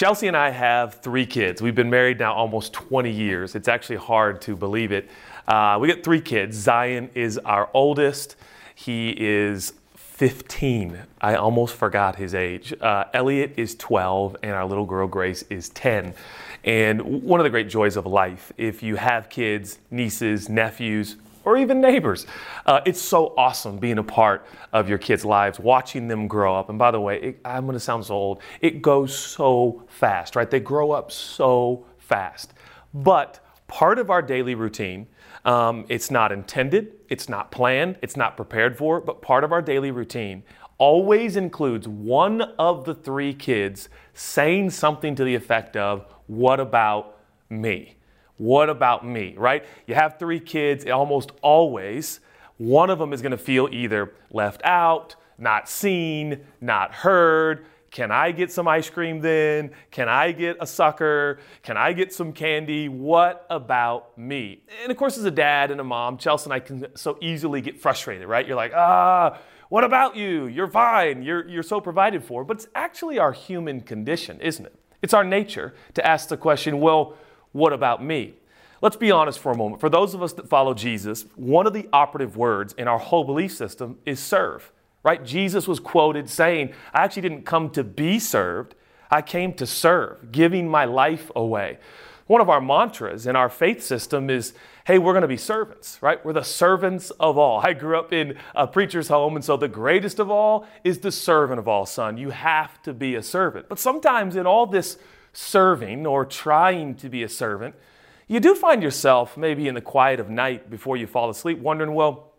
Chelsea and I have three kids. We've been married now almost 20 years. It's actually hard to believe it. Uh, we got three kids. Zion is our oldest. He is 15. I almost forgot his age. Uh, Elliot is 12, and our little girl Grace is 10. And one of the great joys of life, if you have kids, nieces, nephews, or even neighbors. Uh, it's so awesome being a part of your kids' lives, watching them grow up. And by the way, it, I'm going to sound so old. It goes so fast, right? They grow up so fast. But part of our daily routine, um, it's not intended, it's not planned, it's not prepared for, but part of our daily routine always includes one of the three kids saying something to the effect of, What about me? What about me, right? You have three kids, almost always, one of them is to feel either left out, not seen, not heard. Can I get some ice cream then? Can I get a sucker? Can I get some candy? What about me? And of course, as a dad and a mom, Chelsea and I can so easily get frustrated, right? You're like, ah, what about you? You're fine. You're, you're so provided for. But it's actually our human condition, isn't it? It's our nature to ask the question, well, what about me? Let's be honest for a moment. For those of us that follow Jesus, one of the operative words in our whole belief system is serve, right? Jesus was quoted saying, I actually didn't come to be served, I came to serve, giving my life away. One of our mantras in our faith system is, hey, we're going to be servants, right? We're the servants of all. I grew up in a preacher's home, and so the greatest of all is the servant of all, son. You have to be a servant. But sometimes in all this serving or trying to be a servant, you do find yourself maybe in the quiet of night before you fall asleep wondering, well,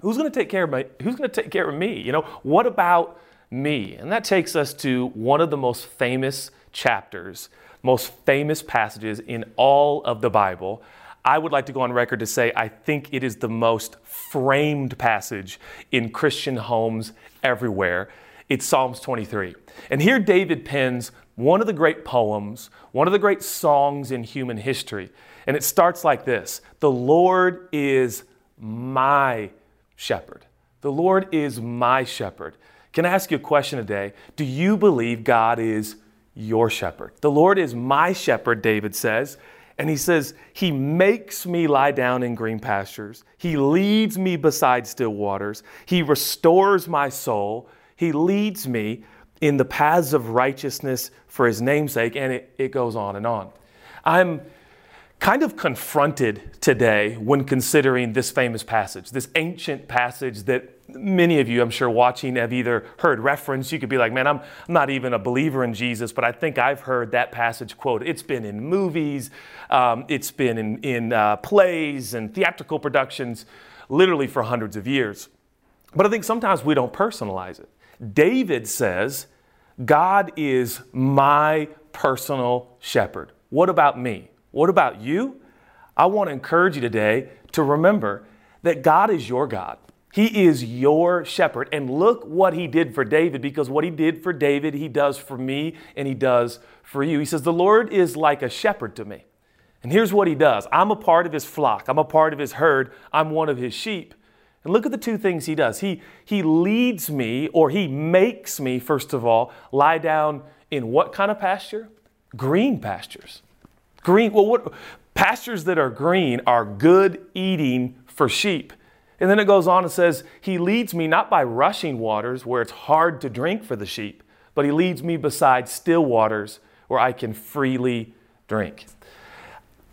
who's going to take care of my who's going to take care of me? You know, what about me? And that takes us to one of the most famous chapters, most famous passages in all of the Bible. I would like to go on record to say I think it is the most framed passage in Christian homes everywhere. It's Psalms 23. And here David pens one of the great poems, one of the great songs in human history. And it starts like this The Lord is my shepherd. The Lord is my shepherd. Can I ask you a question today? Do you believe God is your shepherd? The Lord is my shepherd, David says. And he says, He makes me lie down in green pastures. He leads me beside still waters. He restores my soul. He leads me in the paths of righteousness for his namesake, and it, it goes on and on. I'm kind of confronted today when considering this famous passage, this ancient passage that many of you, I'm sure, watching have either heard reference. You could be like, man, I'm, not even a believer in Jesus, but I think I've heard that passage quoted. It's been in movies, um, it's been in, in uh, plays and theatrical productions, literally for hundreds of years. But I think sometimes we don't personalize it. David says, God is my personal shepherd. What about me? What about you? I want to encourage you today to remember that God is your God. He is your shepherd. And look what he did for David, because what he did for David, he does for me and he does for you. He says, The Lord is like a shepherd to me. And here's what he does I'm a part of his flock, I'm a part of his herd, I'm one of his sheep. And look at the two things he does. He, he leads me, or he makes me, first of all, lie down in what kind of pasture? Green pastures. Green, well, what pastures that are green are good eating for sheep. And then it goes on and says, He leads me not by rushing waters where it's hard to drink for the sheep, but He leads me beside still waters where I can freely drink.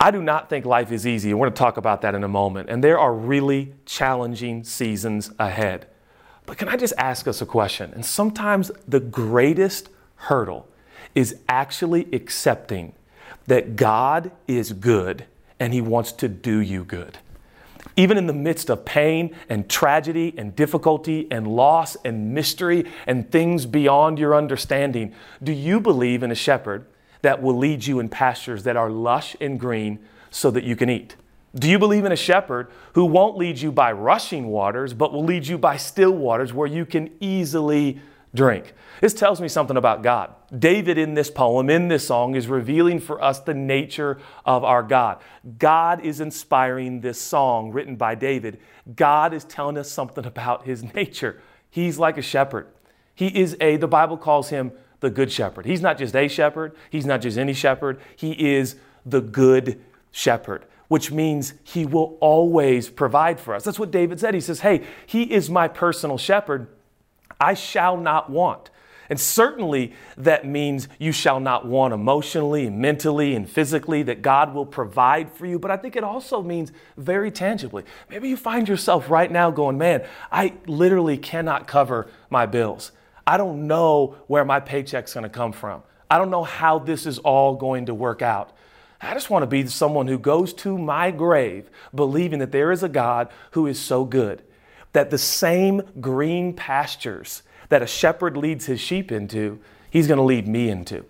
I do not think life is easy, we're going to talk about that in a moment. And there are really challenging seasons ahead. But can I just ask us a question? And sometimes the greatest hurdle is actually accepting that God is good and He wants to do you good. Even in the midst of pain and tragedy and difficulty and loss and mystery and things beyond your understanding, do you believe in a shepherd that will lead you in pastures that are lush and green so that you can eat? Do you believe in a shepherd who won't lead you by rushing waters, but will lead you by still waters where you can easily drink? This tells me something about God. David, in this poem, in this song, is revealing for us the nature of our God. God is inspiring this song written by David. God is telling us something about his nature. He's like a shepherd. He is a, the Bible calls him the good shepherd. He's not just a shepherd, he's not just any shepherd, he is the good shepherd, which means he will always provide for us. That's what David said. He says, Hey, he is my personal shepherd. I shall not want. And certainly that means you shall not want emotionally mentally and physically, that God will provide for you. But I think it also means very tangibly. Maybe you find yourself right now going, man, I literally cannot cover my bills. I don't know where my paycheck's gonna come from. I don't know how this is all going to work out. I just want to be someone who goes to my grave believing that there is a God who is so good, that the same green pastures that a shepherd leads his sheep into, he's going to lead me into.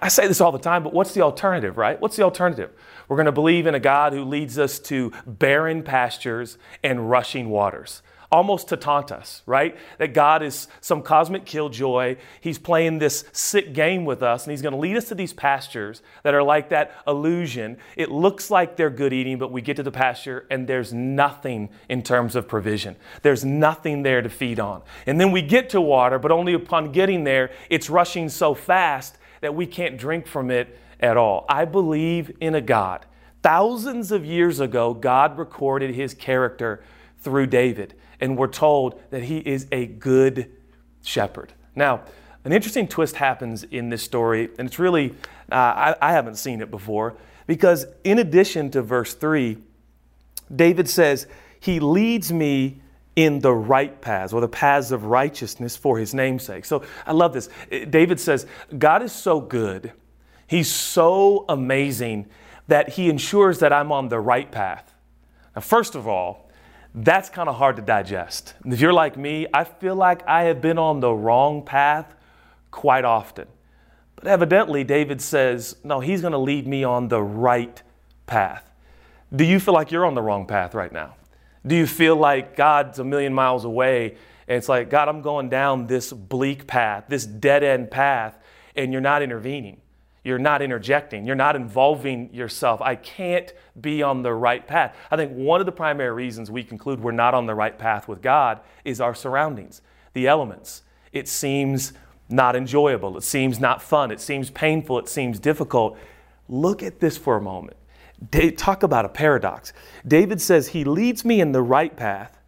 I say this all the time, but what's the alternative, right? What's the alternative? We're going to believe in a God who leads us to barren pastures and rushing waters almost to taunt us, right? That God is some cosmic killjoy. He's playing this sick game with us, and He's going to lead us to these pastures that are like that illusion. It looks like they're good eating, but we get to the pasture and there's nothing in terms of provision. There's nothing there to feed on. And then we get to water, but only upon getting there, it's rushing so fast that we can't drink from it at all. I believe in a God. Thousands of years ago, God recorded his character through David and we're told that he is a good shepherd. Now, an interesting twist happens in this story, and it's really, uh, I, I haven't seen it before, because in addition to verse 3, David says, He leads me in the right paths or the paths of righteousness for his namesake. So I love this. David says, God is so good, he's so amazing that he ensures that I'm on the right path. Now, first of all, that's kind of hard to digest. If you're like me, I feel like I have been on the wrong path quite often. But evidently, David says, no, he's going to lead me on the right path. Do you feel like you're on the wrong path right now? Do you feel like God's a million miles away and it's like, God, I'm going down this bleak path, this dead end path, and you're not intervening? You're not interjecting. You're not involving yourself. I can't be on the right path. I think one of the primary reasons we conclude we're not on the right path with God is our surroundings, the elements. It seems not enjoyable. It seems not fun. It seems painful. It seems difficult. Look at this for a moment. Talk about a paradox. David says, He leads me in the right path.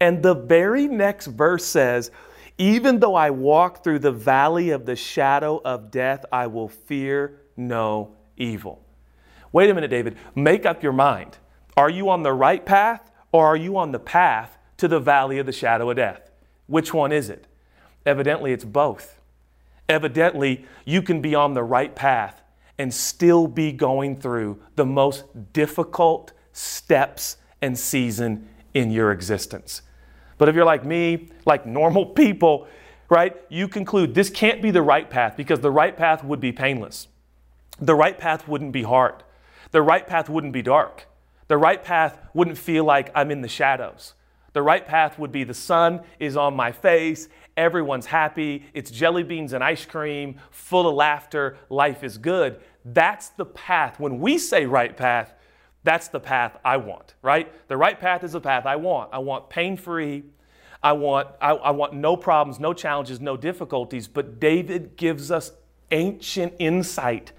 And the very next verse says, even though I walk through the valley of the shadow of death, I will fear no evil. Wait a minute, David. Make up your mind. Are you on the right path or are you on the path to the valley of the shadow of death? Which one is it? Evidently, it's both. Evidently, you can be on the right path and still be going through the most difficult steps and season in your existence. But if you're like me, like normal people, right, you conclude this can't be the right path because the right path would be painless. The right path wouldn't be hard. The right path wouldn't be dark. The right path wouldn't feel like I'm in the shadows. The right path would be the sun is on my face, everyone's happy, it's jelly beans and ice cream, full of laughter, life is good. That's the path. When we say right path, that's the path I want, right? The right path is the path I want. I want pain free. I want, I, I want no problems, no challenges, no difficulties. But David gives us ancient insight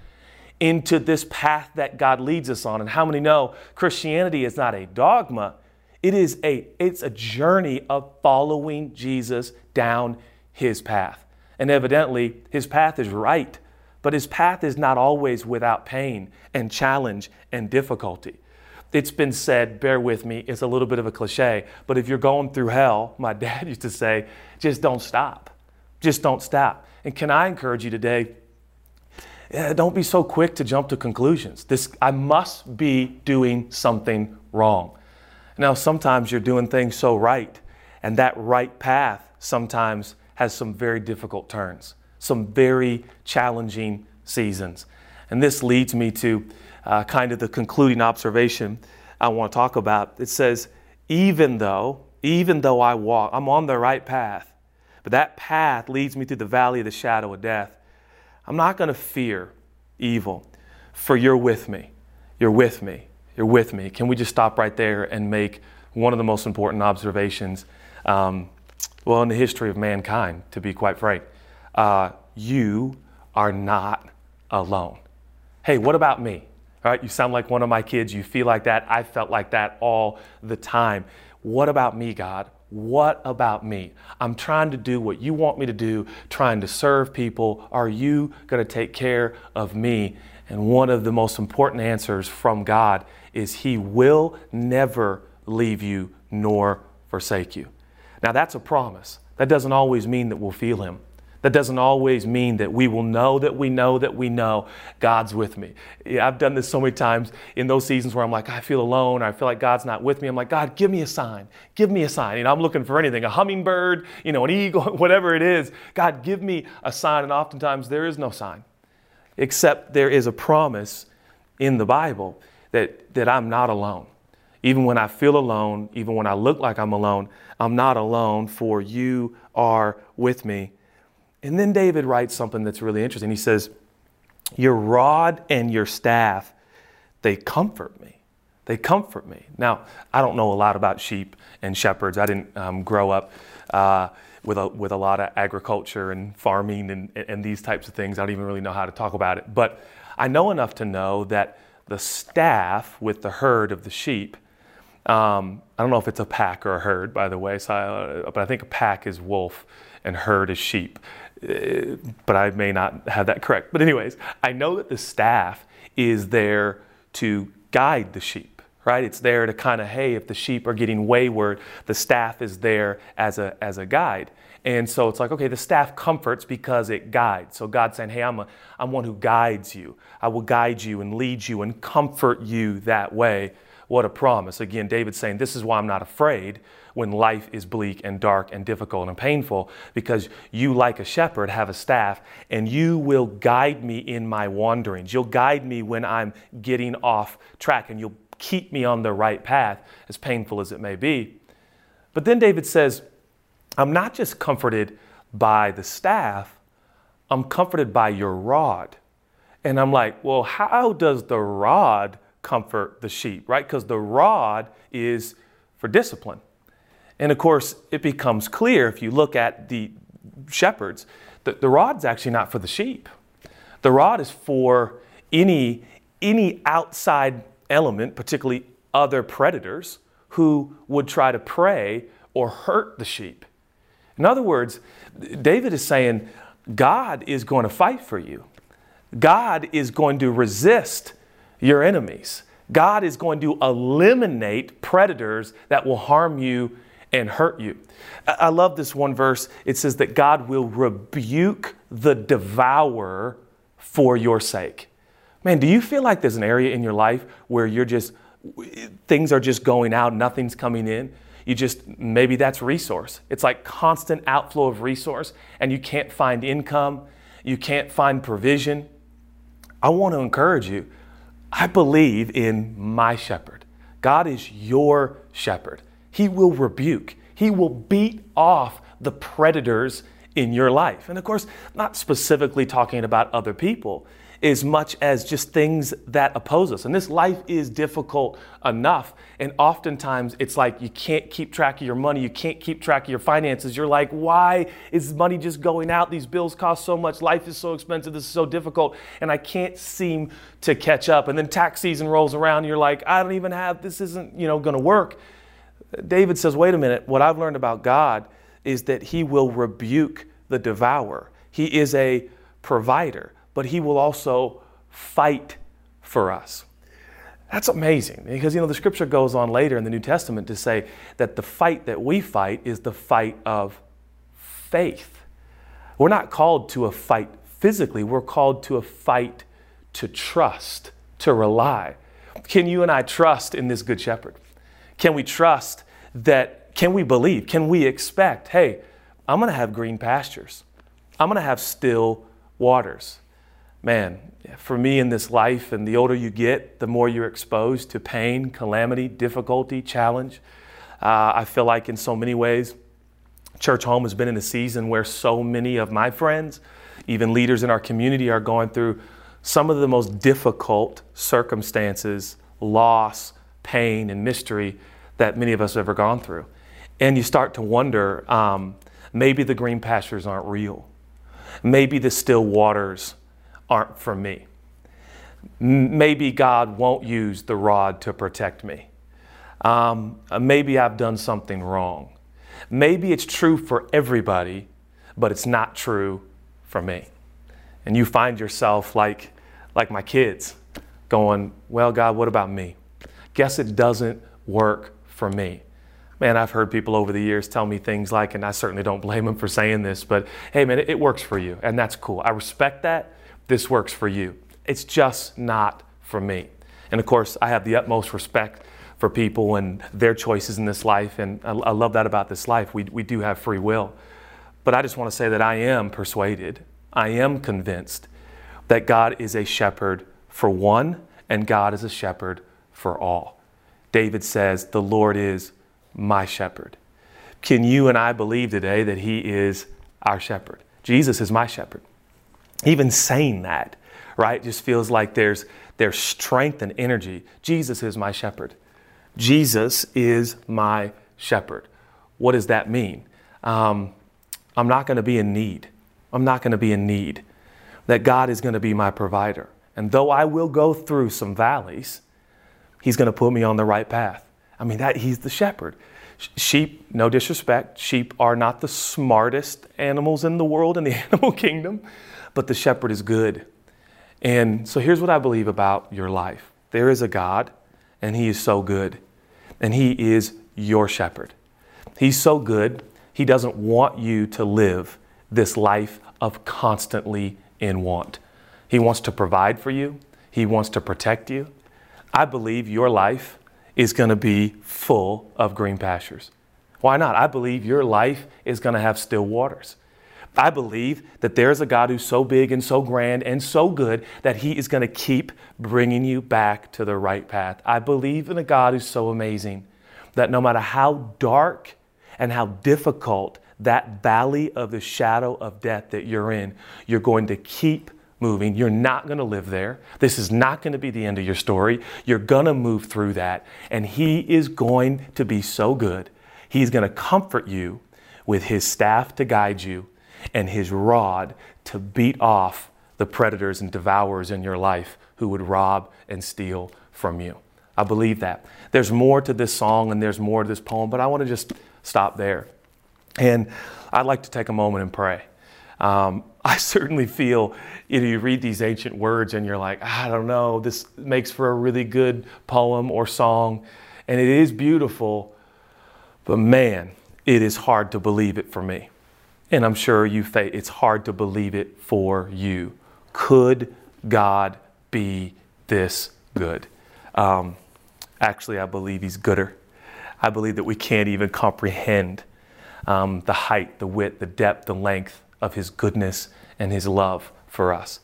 into this path that God leads us on. And how many know Christianity is not a dogma? It is a it's a journey of following Jesus down his path. And evidently his path is right. But his path is not always without pain and challenge and difficulty. It's been said, bear with me, it's a little bit of a cliche, but if you're going through hell, my dad used to say, just don't stop. Just don't stop. And can I encourage you today? Don't be so quick to jump to conclusions. This, I must be doing something wrong. Now, sometimes you're doing things so right, and that right path sometimes has some very difficult turns some very challenging seasons. And this leads me to uh, kind of the concluding observation I want to talk about. It says, even though, even though I walk, I'm on the right path, but that path leads me through the valley of the shadow of death. I'm not going to fear evil, for you're with me. You're with me. You're with me. Can we just stop right there and make one of the most important observations, um, well, in the history of mankind, to be quite frank? Uh, you are not alone. Hey, what about me? All right, you sound like one of my kids. You feel like that. I felt like that all the time. What about me, God? What about me? I'm trying to do what you want me to do, trying to serve people. Are you going to take care of me? And one of the most important answers from God is He will never leave you nor forsake you. Now, that's a promise. That doesn't always mean that we'll feel Him. That doesn't always mean that we will know that we know that we know God's with me. I've done this so many times in those seasons where I'm like, I feel alone, or I feel like God's not with me. I'm like, God, give me a sign. Give me a sign. You know, I'm looking for anything a hummingbird, you know, an eagle, whatever it is. God, give me a sign. And oftentimes there is no sign, except there is a promise in the Bible that, that I'm not alone. Even when I feel alone, even when I look like I'm alone, I'm not alone, for you are with me. And then David writes something that's really interesting. He says, Your rod and your staff, they comfort me. They comfort me. Now, I don't know a lot about sheep and shepherds. I didn't um, grow up uh, with, a, with a lot of agriculture and farming and, and these types of things. I don't even really know how to talk about it. But I know enough to know that the staff with the herd of the sheep, um, I don't know if it's a pack or a herd, by the way, so I, but I think a pack is wolf and herd is sheep. Uh, but I may not have that correct. But, anyways, I know that the staff is there to guide the sheep, right? It's there to kind of, hey, if the sheep are getting wayward, the staff is there as a, as a guide. And so it's like, okay, the staff comforts because it guides. So God's saying, hey, I'm, a, I'm one who guides you. I will guide you and lead you and comfort you that way. What a promise. Again, David's saying, this is why I'm not afraid when life is bleak and dark and difficult and painful because you, like a shepherd, have a staff and you will guide me in my wanderings. You'll guide me when I'm getting off track and you'll keep me on the right path, as painful as it may be. But then David says, I'm not just comforted by the staff, I'm comforted by your rod. And I'm like, well, how does the rod comfort the sheep, right? Because the rod is for discipline. And of course, it becomes clear if you look at the shepherds that the rod's actually not for the sheep. The rod is for any, any outside element, particularly other predators, who would try to prey or hurt the sheep. In other words, David is saying, God is going to fight for you. God is going to resist your enemies. God is going to eliminate predators that will harm you and hurt you. I love this one verse. It says that God will rebuke the devourer for your sake. Man, do you feel like there's an area in your life where you're just, things are just going out, nothing's coming in? You just, maybe that's resource. It's like constant outflow of resource, and you can't find income, you can't find provision. I want to encourage you. I believe in my shepherd. God is your shepherd. He will rebuke, He will beat off the predators in your life. And of course, not specifically talking about other people as much as just things that oppose us. And this life is difficult enough. And oftentimes it's like you can't keep track of your money, you can't keep track of your finances. You're like, why is money just going out? These bills cost so much, life is so expensive, this is so difficult, and I can't seem to catch up. And then tax season rolls around, and you're like, I don't even have, this isn't, you know, gonna work. David says, wait a minute, what I've learned about God is that he will rebuke the devourer. He is a provider, but he will also fight for us. That's amazing because you know the scripture goes on later in the New Testament to say that the fight that we fight is the fight of faith. We're not called to a fight physically, we're called to a fight to trust, to rely. Can you and I trust in this good shepherd? Can we trust that? Can we believe? Can we expect, hey, I'm going to have green pastures? I'm going to have still waters. Man, for me in this life, and the older you get, the more you're exposed to pain, calamity, difficulty, challenge. Uh, I feel like in so many ways, Churchome has been in a season where so many of my friends, even leaders in our community, are going through some of the most difficult circumstances, loss, pain, and mystery that many of us have ever gone through. And you start to wonder um, maybe the green pastures aren't real. Maybe the still waters aren't for me. Maybe God won't use the rod to protect me. Um, maybe I've done something wrong. Maybe it's true for everybody, but it's not true for me. And you find yourself like, like my kids going, Well, God, what about me? Guess it doesn't work for me. Man, I've heard people over the years tell me things like, and I certainly don't blame them for saying this, but hey, man, it, works for you, and that's cool. I respect that. This works for you. It's just not for me. And of course, I have the utmost respect for people and their choices in this life, and I, I love that about this life. We, we do have free will. But I just want to say that I am persuaded, I am convinced that God is a shepherd for one, and God is a shepherd for all. David says, The Lord is my shepherd. Can you and I believe today that He is our shepherd? Jesus is my shepherd. Even saying that, right, just feels like there's, there's strength and energy. Jesus is my shepherd. Jesus is my shepherd. What does that mean? Um, I'm not going to be in need. I'm not going to be in need. That God is going to be my provider. And though I will go through some valleys, He's going to put me on the right path. I mean, that He's the shepherd. Sheep, no disrespect, sheep are not the smartest animals in the world in the animal kingdom, but the shepherd is good. And so here's what I believe about your life there is a God, and He is so good, and He is your shepherd. He's so good, He doesn't want you to live this life of constantly in want. He wants to provide for you, He wants to protect you. I believe your life is going to be full of green pastures. Why not? I believe your life is going to have still waters. I believe that there's a God who's so big and so grand and so good that He is going to keep bringing you back to the right path. I believe in a God who's so amazing that no matter how dark and how difficult that valley of the shadow of death that you're in, you're going to keep moving. You're not going to live there. This is not going to be the end of your story. You're going to move through that. And He is going to be so good. He's going to comfort you with His staff to guide you and His rod to beat off the predators and devourers in your life who would rob and steal from you. I believe that. There's more to this song and there's more to this poem, but I want to just stop there. And I'd like to take a moment and pray. Um, I certainly feel you know you read these ancient words and you're like I don't know this makes for a really good poem or song, and it is beautiful, but man, it is hard to believe it for me, and I'm sure you face it's hard to believe it for you. Could God be this good? Um, actually, I believe He's gooder. I believe that we can't even comprehend um, the height, the width, the depth, the length of His goodness and His love for us.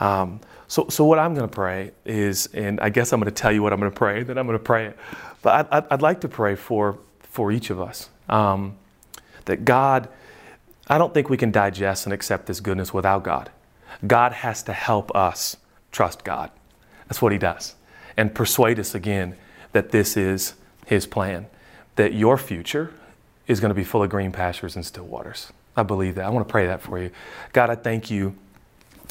Um, so, so what I'm going to pray is, and I guess I'm going to tell you what I'm going to pray, then I'm going to pray it. But I'd, I'd like to pray for, for each of us um, that God, I don't think we can digest and accept this goodness without God. God has to help us trust God. That's what He does. And persuade us again that this is His plan, that your future is going to be full of green pastures and still waters. I believe that. I want to pray that for you. God, I thank you.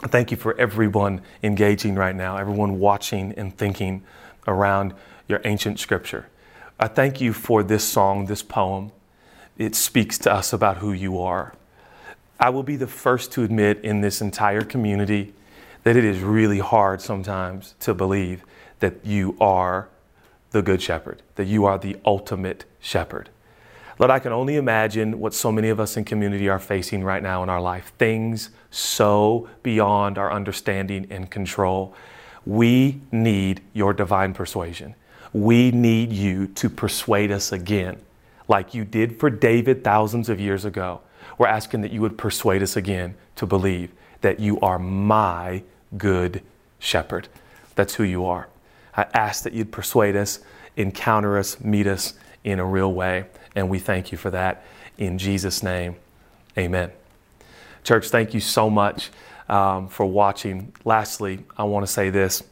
I thank you for everyone engaging right now, everyone watching and thinking around your ancient scripture. I thank you for this song, this poem. It speaks to us about who you are. I will be the first to admit in this entire community that it is really hard sometimes to believe that you are the Good Shepherd, that you are the ultimate shepherd. Lord, I can only imagine what so many of us in community are facing right now in our life. Things so beyond our understanding and control. We need your divine persuasion. We need you to persuade us again, like you did for David thousands of years ago. We're asking that you would persuade us again to believe that you are my good shepherd. That's who you are. I ask that you'd persuade us, encounter us, meet us in a real way. And we thank you for that. In Jesus' name, amen. Church, thank you so much um, for watching. Lastly, I want to say this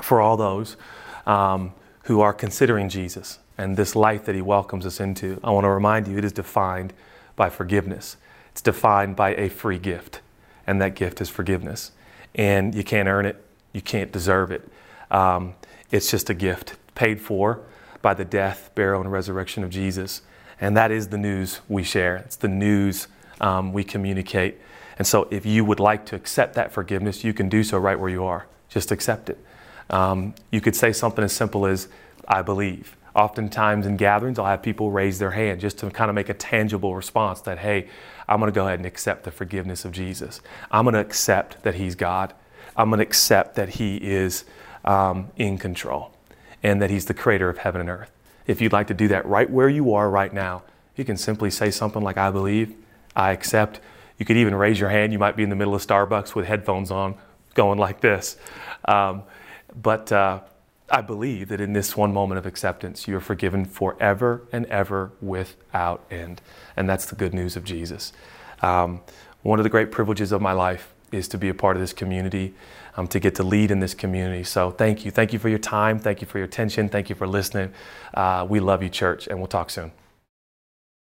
for all those um, who are considering Jesus and this life that he welcomes us into, I want to remind you it is defined by forgiveness. It's defined by a free gift. and that gift is forgiveness. And you can't earn it, you can't deserve it. Um, it's just a gift paid for by the death, burial, and resurrection of Jesus. And that is the news we share. It's the news um, we communicate. And so, if you would like to accept that forgiveness, you can do so right where you are. Just accept it. Um, you could say something as simple as, I believe. Oftentimes in gatherings, I'll have people raise their hand just to kind of make a tangible response that, hey, I'm going to go ahead and accept the forgiveness of Jesus. I'm going to accept that He's God. I'm going to accept that He is um, in control and that He's the creator of heaven and earth. If you'd like to do that right where you are right now, you can simply say something like, I believe, I accept. You could even raise your hand. You might be in the middle of Starbucks with headphones on, going like this. Um, but uh, I believe that in this one moment of acceptance, you are forgiven forever and ever without end. And that's the good news of Jesus. Um, one of the great privileges of my life is to be a part of this community, um, to get to lead in this community. So thank you. Thank you for your time. Thank you for your attention. Thank you for listening. Uh, we love you, church, and we'll talk soon.